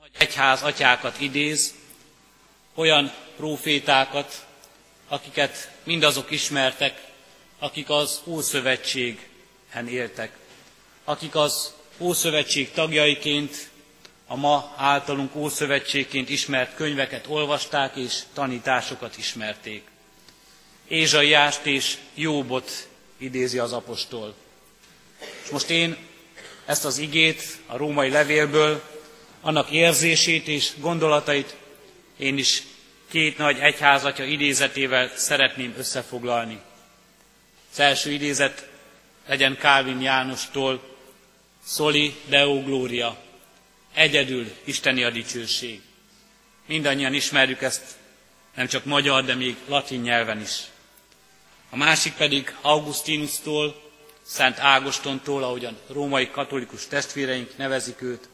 nagy egyház atyákat idéz, olyan profétákat, akiket mindazok ismertek, akik az Ószövetséghen éltek, akik az Ószövetség tagjaiként, a ma általunk Ószövetségként ismert könyveket olvasták és tanításokat ismerték. Ézsaiást és Jóbot idézi az apostol. És most én ezt az igét a római levélből, annak érzését és gondolatait én is két nagy egyházatja idézetével szeretném összefoglalni. Az első idézet legyen Kálvin Jánostól, Soli Deo Gloria, egyedül Isteni a dicsőség. Mindannyian ismerjük ezt, nem csak magyar, de még latin nyelven is. A másik pedig Augustinusztól, Szent Ágostontól, ahogyan római katolikus testvéreink nevezik őt,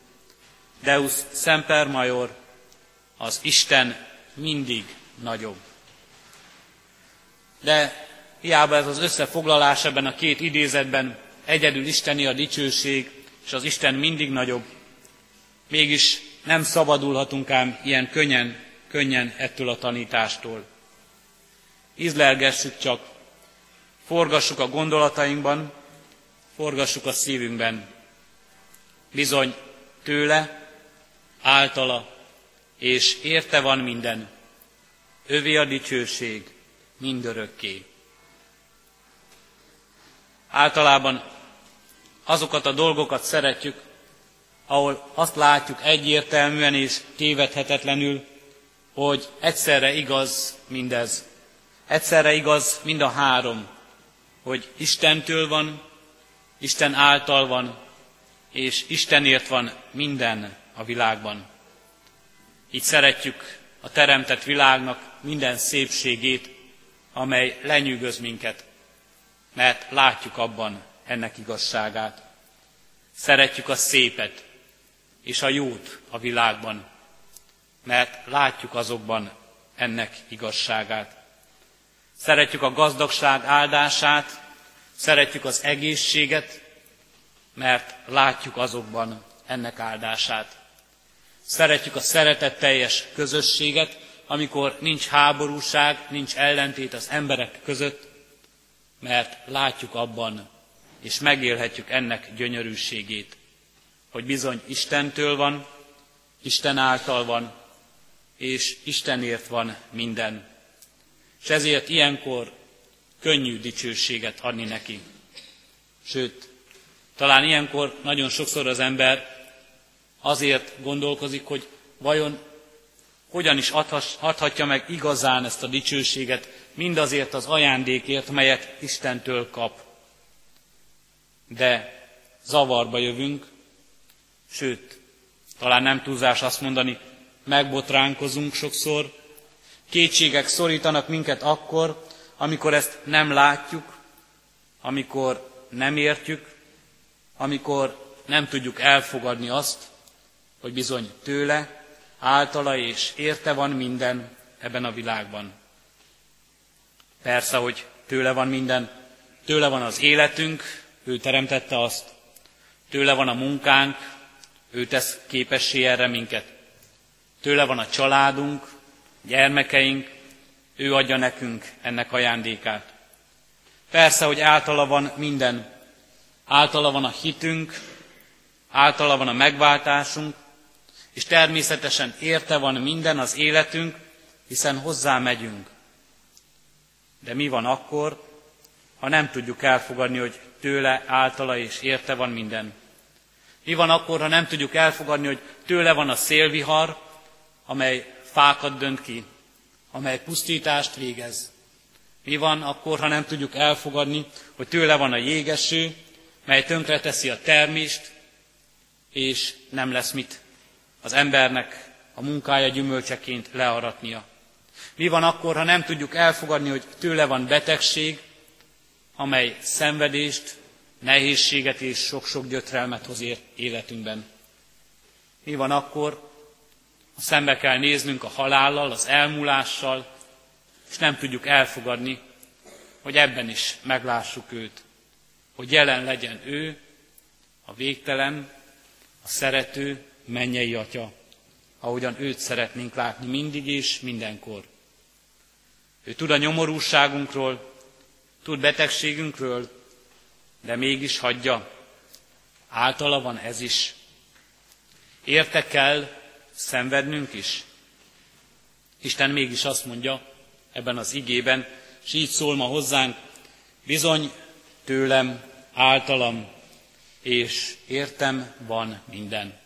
Deus Semper Major, az Isten mindig nagyobb. De hiába ez az összefoglalás ebben a két idézetben, egyedül Isteni a dicsőség, és az Isten mindig nagyobb, mégis nem szabadulhatunk ám ilyen könnyen, könnyen ettől a tanítástól. Izlelgessük csak, forgassuk a gondolatainkban, forgassuk a szívünkben. Bizony tőle, általa és érte van minden. Övé a dicsőség mindörökké. Általában azokat a dolgokat szeretjük, ahol azt látjuk egyértelműen és tévedhetetlenül, hogy egyszerre igaz mindez. Egyszerre igaz mind a három, hogy Istentől van, Isten által van, és Istenért van minden a világban. Így szeretjük a teremtett világnak minden szépségét, amely lenyűgöz minket, mert látjuk abban ennek igazságát. Szeretjük a szépet és a jót a világban, mert látjuk azokban ennek igazságát. Szeretjük a gazdagság áldását, szeretjük az egészséget, mert látjuk azokban ennek áldását. Szeretjük a szeretetteljes közösséget, amikor nincs háborúság, nincs ellentét az emberek között, mert látjuk abban, és megélhetjük ennek gyönyörűségét, hogy bizony Istentől van, Isten által van, és Istenért van minden. És ezért ilyenkor könnyű dicsőséget adni neki. Sőt, talán ilyenkor nagyon sokszor az ember azért gondolkozik, hogy vajon hogyan is adhatja meg igazán ezt a dicsőséget, mindazért az ajándékért, melyet Istentől kap. De zavarba jövünk, sőt, talán nem túlzás azt mondani, megbotránkozunk sokszor, kétségek szorítanak minket akkor, amikor ezt nem látjuk, amikor nem értjük, amikor nem tudjuk elfogadni azt, hogy bizony tőle, általa és érte van minden ebben a világban. Persze, hogy tőle van minden, tőle van az életünk, ő teremtette azt, tőle van a munkánk, ő tesz képessé erre minket. Tőle van a családunk, gyermekeink, ő adja nekünk ennek ajándékát. Persze, hogy általa van minden. Általa van a hitünk, általa van a megváltásunk, és természetesen érte van minden az életünk, hiszen hozzá megyünk. De mi van akkor, ha nem tudjuk elfogadni, hogy tőle, általa és érte van minden? Mi van akkor, ha nem tudjuk elfogadni, hogy tőle van a szélvihar, amely fákat dönt ki, amely pusztítást végez? Mi van akkor, ha nem tudjuk elfogadni, hogy tőle van a jégeső, mely tönkreteszi a termést, és nem lesz mit az embernek a munkája gyümölcseként learatnia. Mi van akkor, ha nem tudjuk elfogadni, hogy tőle van betegség, amely szenvedést, nehézséget és sok-sok gyötrelmet hoz életünkben? Mi van akkor, ha szembe kell néznünk a halállal, az elmúlással, és nem tudjuk elfogadni, hogy ebben is meglássuk őt, hogy jelen legyen ő, a végtelen, a szerető, mennyei atya. ahogyan őt szeretnénk látni mindig és mindenkor. Ő tud a nyomorúságunkról, tud betegségünkről, de mégis hagyja. Általa van ez is. Érte kell szenvednünk is. Isten mégis azt mondja ebben az igében, és így szól ma hozzánk, bizony tőlem, általam és értem van minden.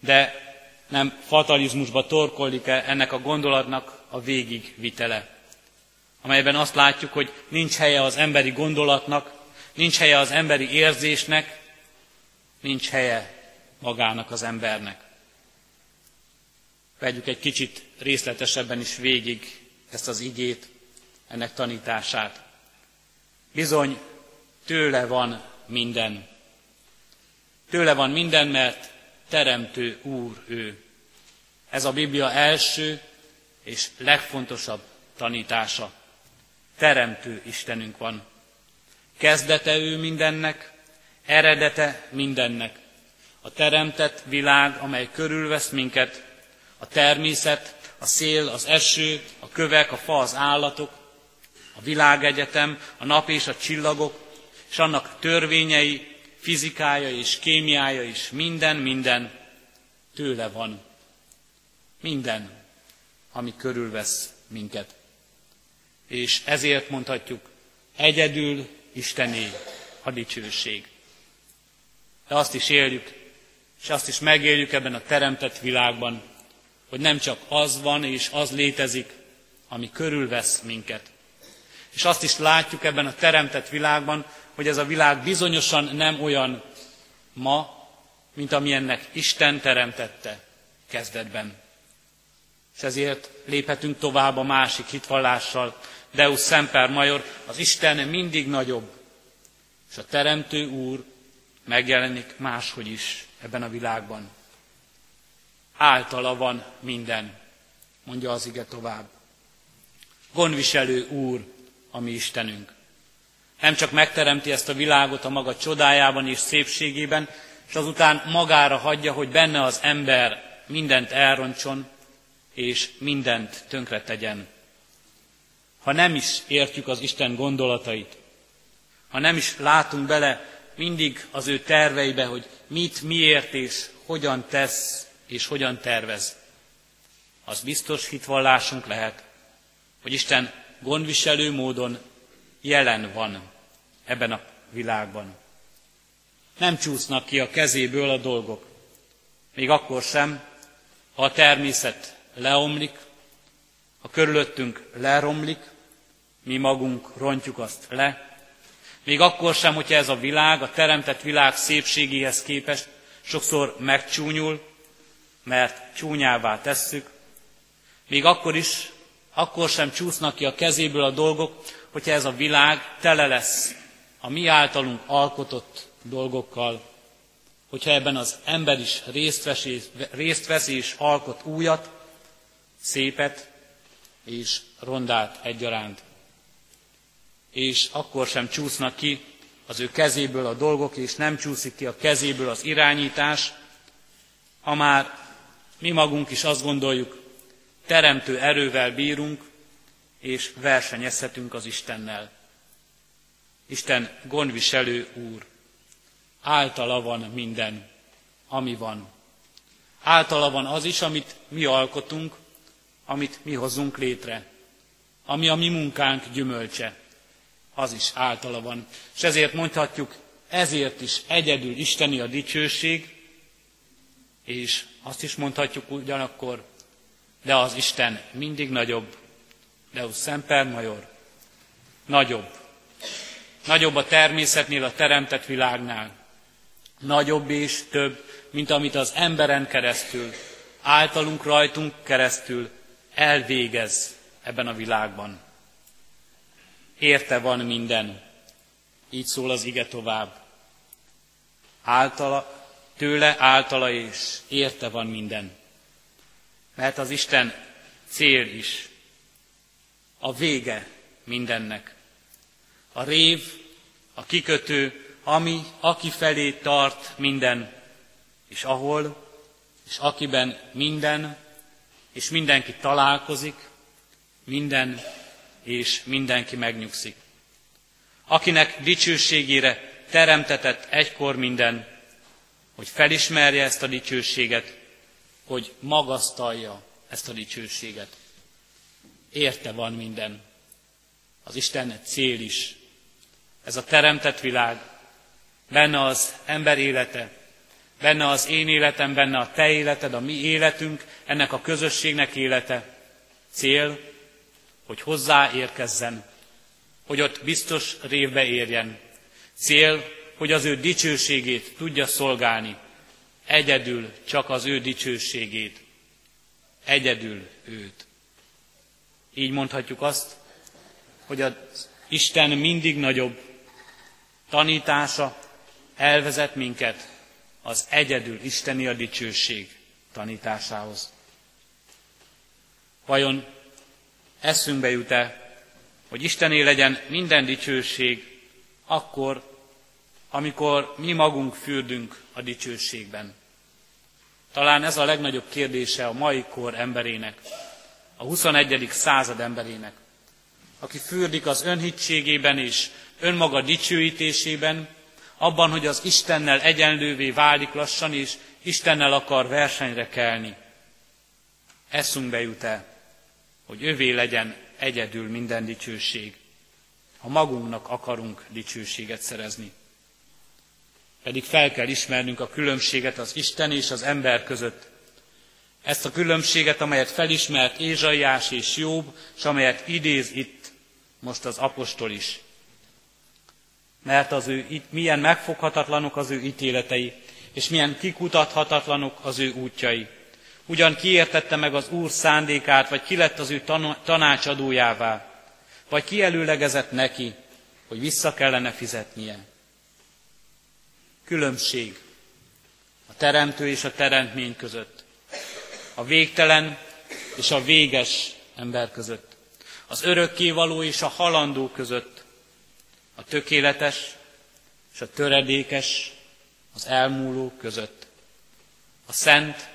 De nem fatalizmusba torkollik-e ennek a gondolatnak a végigvitele, amelyben azt látjuk, hogy nincs helye az emberi gondolatnak, nincs helye az emberi érzésnek, nincs helye magának az embernek. Vegyük egy kicsit részletesebben is végig ezt az igét, ennek tanítását. Bizony, tőle van minden. Tőle van minden, mert teremtő úr ő. Ez a Biblia első és legfontosabb tanítása. Teremtő Istenünk van. Kezdete ő mindennek, eredete mindennek. A teremtett világ, amely körülvesz minket, a természet, a szél, az eső, a kövek, a fa, az állatok, a világegyetem, a nap és a csillagok, és annak törvényei, fizikája és kémiája is, minden, minden tőle van. Minden, ami körülvesz minket. És ezért mondhatjuk, egyedül Istené a dicsőség. De azt is éljük, és azt is megéljük ebben a teremtett világban, hogy nem csak az van és az létezik, ami körülvesz minket. És azt is látjuk ebben a teremtett világban, hogy ez a világ bizonyosan nem olyan ma, mint amilyennek Isten teremtette kezdetben. És ezért léphetünk tovább a másik hitvallással. Deus Semper Major, az Isten mindig nagyobb, és a Teremtő Úr megjelenik máshogy is ebben a világban. Általa van minden, mondja az ige tovább. Gondviselő Úr, a mi Istenünk. Nem csak megteremti ezt a világot a maga csodájában és szépségében, és azután magára hagyja, hogy benne az ember mindent elroncson, és mindent tönkre tegyen. Ha nem is értjük az Isten gondolatait, ha nem is látunk bele mindig az ő terveibe, hogy mit, miért és hogyan tesz és hogyan tervez, az biztos hitvallásunk lehet, hogy Isten gondviselő módon jelen van ebben a világban. Nem csúsznak ki a kezéből a dolgok. Még akkor sem, ha a természet leomlik, ha körülöttünk leromlik, mi magunk rontjuk azt le, még akkor sem, hogyha ez a világ, a teremtett világ szépségéhez képest sokszor megcsúnyul, mert csúnyává tesszük, még akkor is, akkor sem csúsznak ki a kezéből a dolgok, hogyha ez a világ tele lesz a mi általunk alkotott dolgokkal, hogyha ebben az ember is részt vesz, és, részt vesz és alkot újat, szépet és rondát egyaránt. És akkor sem csúsznak ki az ő kezéből a dolgok, és nem csúszik ki a kezéből az irányítás, ha már mi magunk is azt gondoljuk, teremtő erővel bírunk, és versenyezhetünk az Istennel. Isten gondviselő Úr, általa van minden, ami van. Általa van az is, amit mi alkotunk, amit mi hozunk létre, ami a mi munkánk gyümölcse, az is általa van. És ezért mondhatjuk, ezért is egyedül Isteni a dicsőség, és azt is mondhatjuk ugyanakkor, de az Isten mindig nagyobb, Deus Semper Major, nagyobb. Nagyobb a természetnél, a teremtett világnál. Nagyobb és több, mint amit az emberen keresztül, általunk rajtunk keresztül elvégez ebben a világban. Érte van minden. Így szól az ige tovább. Általa, tőle, általa és érte van minden. Mert az Isten cél is, a vége mindennek. A rév, a kikötő, ami, aki felé tart minden, és ahol és akiben minden és mindenki találkozik, minden és mindenki megnyugszik. Akinek dicsőségére teremtetett egykor minden, hogy felismerje ezt a dicsőséget, hogy magasztalja ezt a dicsőséget. Érte van minden. Az Isten cél is. Ez a teremtett világ, benne az ember élete, benne az én életem, benne a te életed, a mi életünk, ennek a közösségnek élete. Cél, hogy hozzáérkezzen, hogy ott biztos révbe érjen. Cél, hogy az ő dicsőségét tudja szolgálni. Egyedül csak az ő dicsőségét. Egyedül őt. Így mondhatjuk azt, hogy az Isten mindig nagyobb tanítása elvezet minket az egyedül Isteni a dicsőség tanításához. Vajon eszünkbe jut-e, hogy Istené legyen minden dicsőség akkor, amikor mi magunk fürdünk a dicsőségben? Talán ez a legnagyobb kérdése a mai kor emberének, a 21. század emberének, aki fürdik az önhitségében és önmaga dicsőítésében, abban, hogy az Istennel egyenlővé válik lassan, és Istennel akar versenyre kelni. Eszünkbe jut-e, hogy övé legyen egyedül minden dicsőség, ha magunknak akarunk dicsőséget szerezni. Pedig fel kell ismernünk a különbséget az Isten és az ember között. Ezt a különbséget, amelyet felismert Ézsaiás és Jobb, és amelyet idéz itt most az apostol is mert az ő, milyen megfoghatatlanok az ő ítéletei, és milyen kikutathatatlanok az ő útjai. Ugyan kiértette meg az Úr szándékát, vagy ki lett az ő tanácsadójává, vagy ki előlegezett neki, hogy vissza kellene fizetnie. Különbség a teremtő és a teremtmény között, a végtelen és a véges ember között, az örökkévaló és a halandó között, a tökéletes és a töredékes, az elmúló között, a szent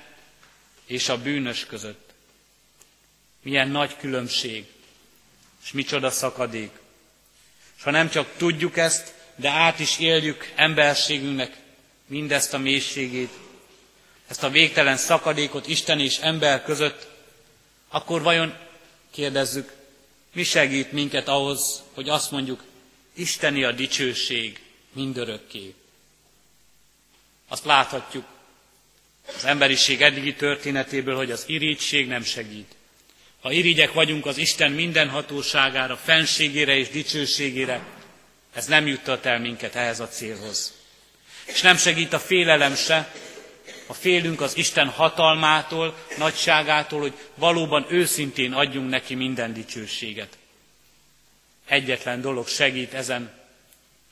és a bűnös között. Milyen nagy különbség, és micsoda szakadék. És ha nem csak tudjuk ezt, de át is éljük emberségünknek mindezt a mélységét, ezt a végtelen szakadékot Isten és ember között, akkor vajon kérdezzük, mi segít minket ahhoz, hogy azt mondjuk, Isteni a dicsőség mindörökké. Azt láthatjuk az emberiség eddigi történetéből, hogy az irigység nem segít. Ha irigyek vagyunk az Isten mindenhatóságára, fenségére és dicsőségére, ez nem juttat el minket ehhez a célhoz. És nem segít a félelem se, ha félünk az Isten hatalmától, nagyságától, hogy valóban őszintén adjunk neki minden dicsőséget egyetlen dolog segít ezen,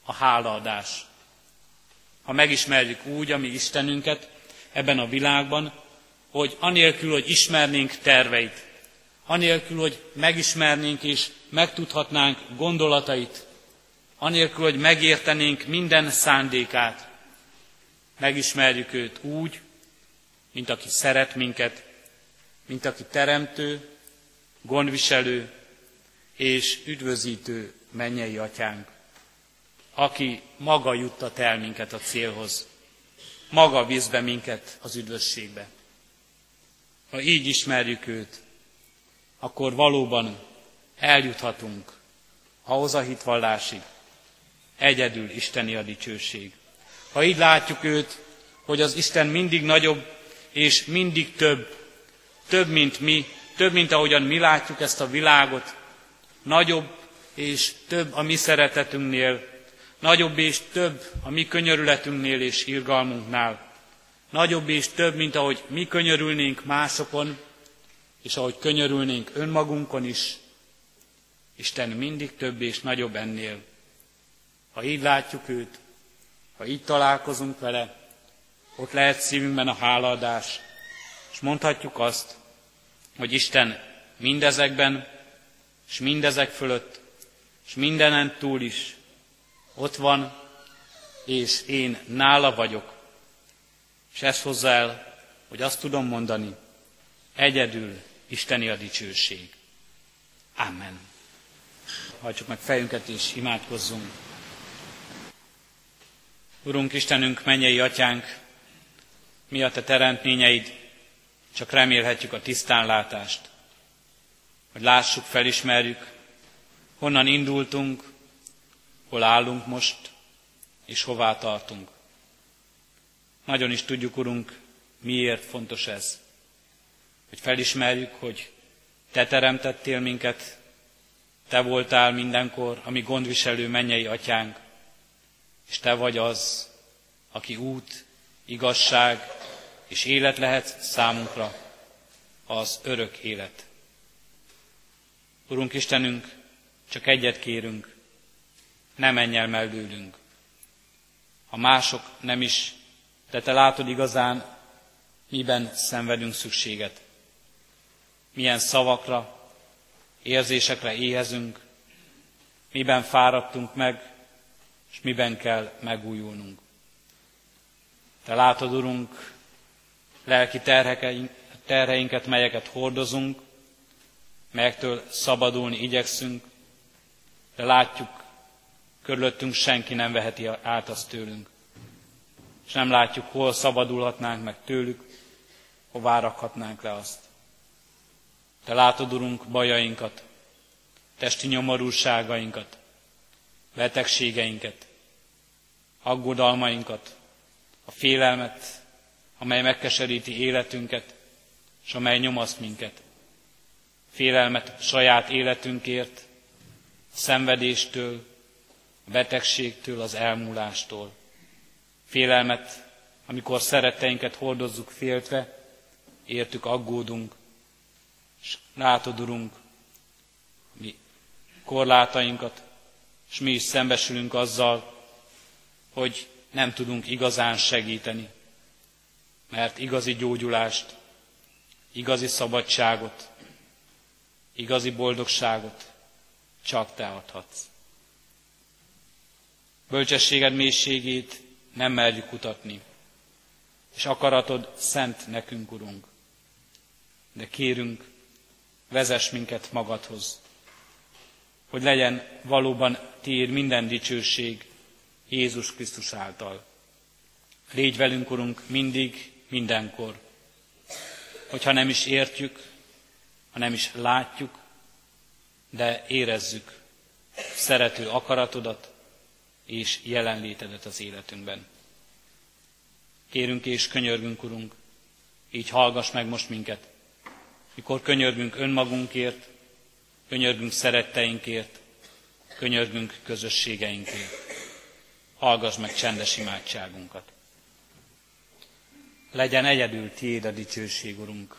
a hálaadás. Ha megismerjük úgy a mi Istenünket ebben a világban, hogy anélkül, hogy ismernénk terveit, anélkül, hogy megismernénk és megtudhatnánk gondolatait, anélkül, hogy megértenénk minden szándékát, megismerjük őt úgy, mint aki szeret minket, mint aki teremtő, gondviselő, és üdvözítő mennyei atyánk, aki maga juttat el minket a célhoz, maga visz be minket az üdvösségbe. Ha így ismerjük őt, akkor valóban eljuthatunk ahhoz a hitvallásig, egyedül Isteni a dicsőség. Ha így látjuk őt, hogy az Isten mindig nagyobb és mindig több, több, mint mi, több, mint ahogyan mi látjuk ezt a világot, nagyobb és több a mi szeretetünknél, nagyobb és több a mi könyörületünknél és irgalmunknál, nagyobb és több, mint ahogy mi könyörülnénk másokon, és ahogy könyörülnénk önmagunkon is, Isten mindig több és nagyobb ennél. Ha így látjuk őt, ha így találkozunk vele, ott lehet szívünkben a hálaadás, és mondhatjuk azt, hogy Isten mindezekben és mindezek fölött, és mindenen túl is ott van, és én nála vagyok. És ez hozza el hogy azt tudom mondani, egyedül Isteni a dicsőség. Amen. Hajtsuk meg fejünket és imádkozzunk. Urunk Istenünk, mennyei atyánk, mi a te teremtményeid, csak remélhetjük a tisztánlátást, hogy lássuk, felismerjük, honnan indultunk, hol állunk most, és hová tartunk. Nagyon is tudjuk, Urunk, miért fontos ez. Hogy felismerjük, hogy Te teremtettél minket, Te voltál mindenkor, ami gondviselő mennyei atyánk, és Te vagy az, aki út, igazság és élet lehet számunkra, az örök élet. Urunk Istenünk, csak egyet kérünk, ne menj el mellőlünk. Ha mások nem is, de Te látod igazán, miben szenvedünk szükséget. Milyen szavakra, érzésekre éhezünk, miben fáradtunk meg, és miben kell megújulnunk. Te látod, Urunk, lelki terheinket, melyeket hordozunk, melyektől szabadulni igyekszünk, de látjuk, körülöttünk senki nem veheti át azt tőlünk. És nem látjuk, hol szabadulhatnánk meg tőlük, hová rakhatnánk le azt. Te látod, Urunk, bajainkat, testi nyomorúságainkat, betegségeinket, aggodalmainkat, a félelmet, amely megkeseríti életünket, és amely nyomaszt minket. Félelmet saját életünkért, a szenvedéstől, a betegségtől, az elmúlástól. Félelmet, amikor szeretteinket hordozzuk féltve, értük aggódunk, és látod, Urunk, mi korlátainkat, és mi is szembesülünk azzal, hogy nem tudunk igazán segíteni, mert igazi gyógyulást, igazi szabadságot, igazi boldogságot csak Te adhatsz. Bölcsességed mélységét nem merjük kutatni, és akaratod szent nekünk, Urunk. De kérünk, vezess minket magadhoz, hogy legyen valóban tér minden dicsőség Jézus Krisztus által. Légy velünk, Urunk, mindig, mindenkor. Hogyha nem is értjük, ha nem is látjuk, de érezzük szerető akaratodat és jelenlétedet az életünkben. Kérünk és könyörgünk, Urunk, így hallgass meg most minket, mikor könyörgünk önmagunkért, könyörgünk szeretteinkért, könyörgünk közösségeinkért. Hallgass meg csendes imádságunkat. Legyen egyedül tiéd a dicsőség, Urunk.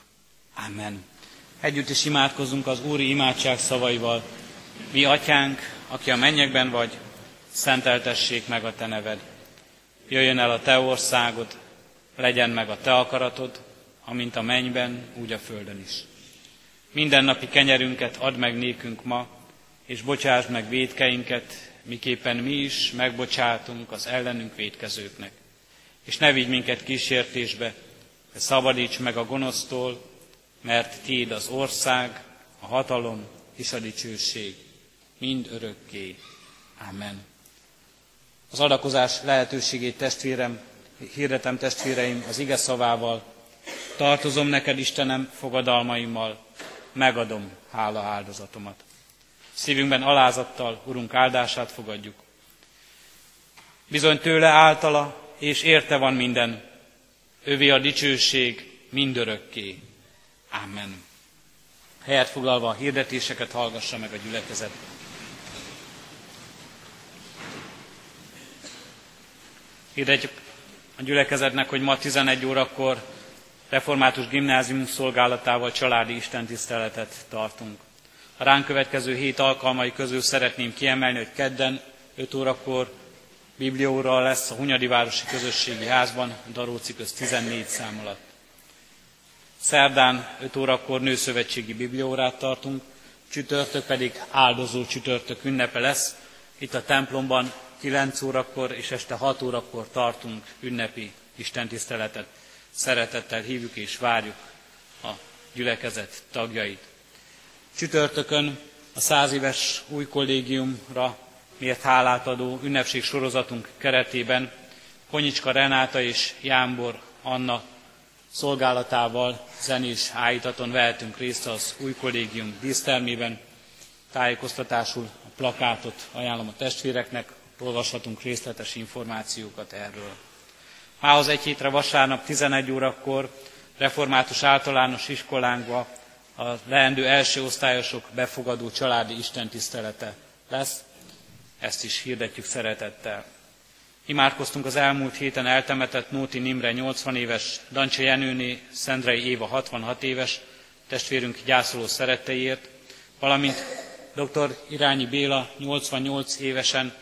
Amen. Együtt is imádkozunk az Úri imádság szavaival. Mi, Atyánk, aki a mennyekben vagy, szenteltessék meg a Te neved. Jöjjön el a Te országod, legyen meg a Te akaratod, amint a mennyben, úgy a földön is. Minden napi kenyerünket add meg nékünk ma, és bocsásd meg védkeinket, miképpen mi is megbocsátunk az ellenünk védkezőknek. És ne vigy minket kísértésbe, de szabadíts meg a gonosztól, mert Tiéd az ország, a hatalom és a dicsőség, mind örökké. Amen. Az adakozás lehetőségét testvérem, hirdetem testvéreim az ige szavával, tartozom neked Istenem fogadalmaimmal, megadom hála áldozatomat. Szívünkben alázattal Urunk áldását fogadjuk. Bizony tőle általa és érte van minden, övé a dicsőség mindörökké. Amen. Helyet foglalva a hirdetéseket hallgassa meg a gyülekezet. Hirdetjük a gyülekezetnek, hogy ma 11 órakor református gimnázium szolgálatával családi istentiszteletet tartunk. A ránk következő hét alkalmai közül szeretném kiemelni, hogy kedden 5 órakor Biblióra lesz a Hunyadi Városi Közösségi Házban, Daróci köz 14 szám alatt. Szerdán 5 órakor nőszövetségi bibliórát tartunk, csütörtök pedig áldozó csütörtök ünnepe lesz. Itt a templomban 9 órakor és este 6 órakor tartunk ünnepi istentiszteletet. Szeretettel hívjuk és várjuk a gyülekezet tagjait. Csütörtökön a száz éves új kollégiumra miért hálát adó ünnepség sorozatunk keretében Konyicska Renáta és Jámbor Anna szolgálatával zenés állítaton vehetünk részt az új kollégium dísztermében. Tájékoztatásul a plakátot ajánlom a testvéreknek, olvashatunk részletes információkat erről. Mához egy hétre vasárnap 11 órakor református általános iskolánkba a leendő első osztályosok befogadó családi istentisztelete lesz. Ezt is hirdetjük szeretettel. Imádkoztunk az elmúlt héten eltemetett Nóti Nimre 80 éves, Dancsa Jenőné Szendrei Éva 66 éves, testvérünk gyászoló szeretteiért, valamint dr. Irányi Béla 88 évesen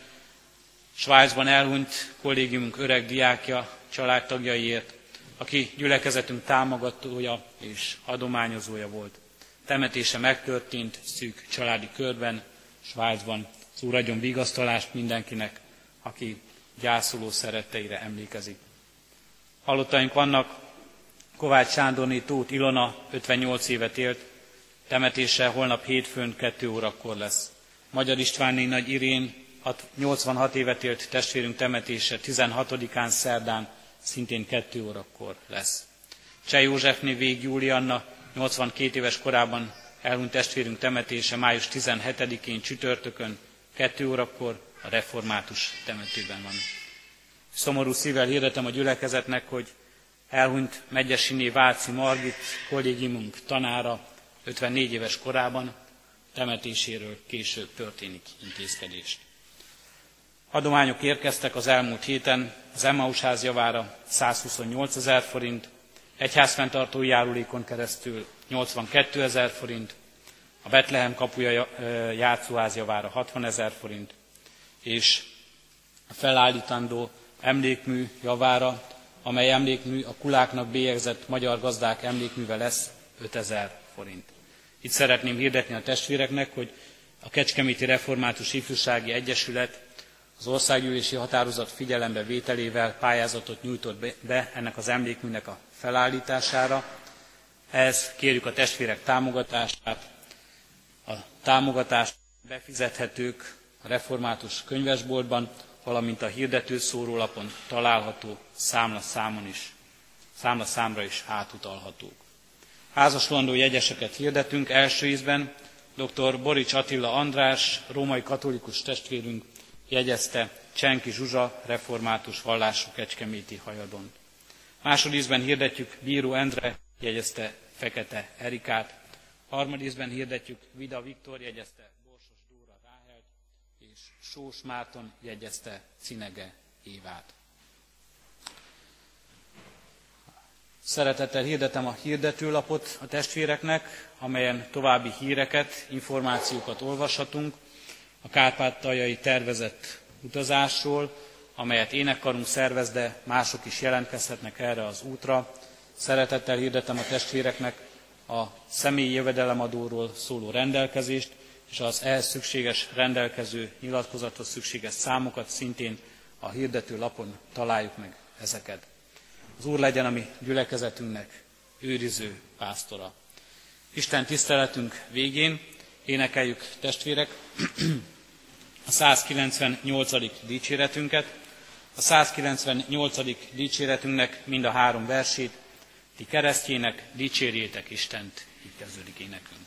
Svájcban elhunyt kollégiumunk öreg diákja családtagjaiért, aki gyülekezetünk támogatója és adományozója volt. Temetése megtörtént szűk családi körben, Svájcban. Az Úr adjon vigasztalást mindenkinek, aki gyászoló szeretteire emlékezik. Halottaink vannak, Kovács Sándorné Tóth Ilona 58 évet élt, temetése holnap hétfőn 2 órakor lesz. Magyar Istvánné Nagy Irén 86 évet élt testvérünk temetése 16-án szerdán szintén 2 órakor lesz. Cseh Józsefné Vég Júlianna 82 éves korában elhunyt testvérünk temetése május 17-én csütörtökön 2 órakor a református temetőben van. Szomorú szívvel hirdetem a gyülekezetnek, hogy elhunyt Megyesiné Váci Margit kollégiumunk tanára 54 éves korában, temetéséről később történik intézkedést. Adományok érkeztek az elmúlt héten az Emmaus ház javára 128 ezer forint, egyházfenntartói járulékon keresztül 82 ezer forint, a Betlehem kapuja játszóház javára 60 ezer forint, és a felállítandó emlékmű javára, amely emlékmű a kuláknak bélyegzett magyar gazdák emlékműve lesz 5000 forint. Itt szeretném hirdetni a testvéreknek, hogy a Kecskeméti Református Ifjúsági Egyesület az országgyűlési határozat figyelembe vételével pályázatot nyújtott be ennek az emlékműnek a felállítására. Ehhez kérjük a testvérek támogatását. A támogatást befizethetők a református könyvesboltban, valamint a hirdető szórólapon található számla számon is, számla számra is átutalhatók. Házaslandó jegyeseket hirdetünk első ízben. Dr. Borics Attila András, római katolikus testvérünk jegyezte Csenki Zsuzsa, református vallású kecskeméti hajadon. Másodízben hirdetjük Bíró Endre, jegyezte Fekete Erikát. Harmadízben hirdetjük Vida Viktor, jegyezte Borsos Dóra Ráhelt, és Sós Márton jegyezte Cinege Évát. Szeretettel hirdetem a hirdetőlapot a testvéreknek, amelyen további híreket, információkat olvashatunk a kárpátaljai tervezett utazásról, amelyet énekkarunk szervez, de mások is jelentkezhetnek erre az útra. Szeretettel hirdetem a testvéreknek a személyi jövedelemadóról szóló rendelkezést, és az ehhez szükséges rendelkező nyilatkozathoz szükséges számokat szintén a hirdető lapon találjuk meg ezeket. Az Úr legyen a mi gyülekezetünknek őriző pásztora. Isten tiszteletünk végén énekeljük testvérek a 198. dicséretünket. A 198. dicséretünknek mind a három versét, ti keresztjének dicsérjétek Istent, így kezdődik énekünk.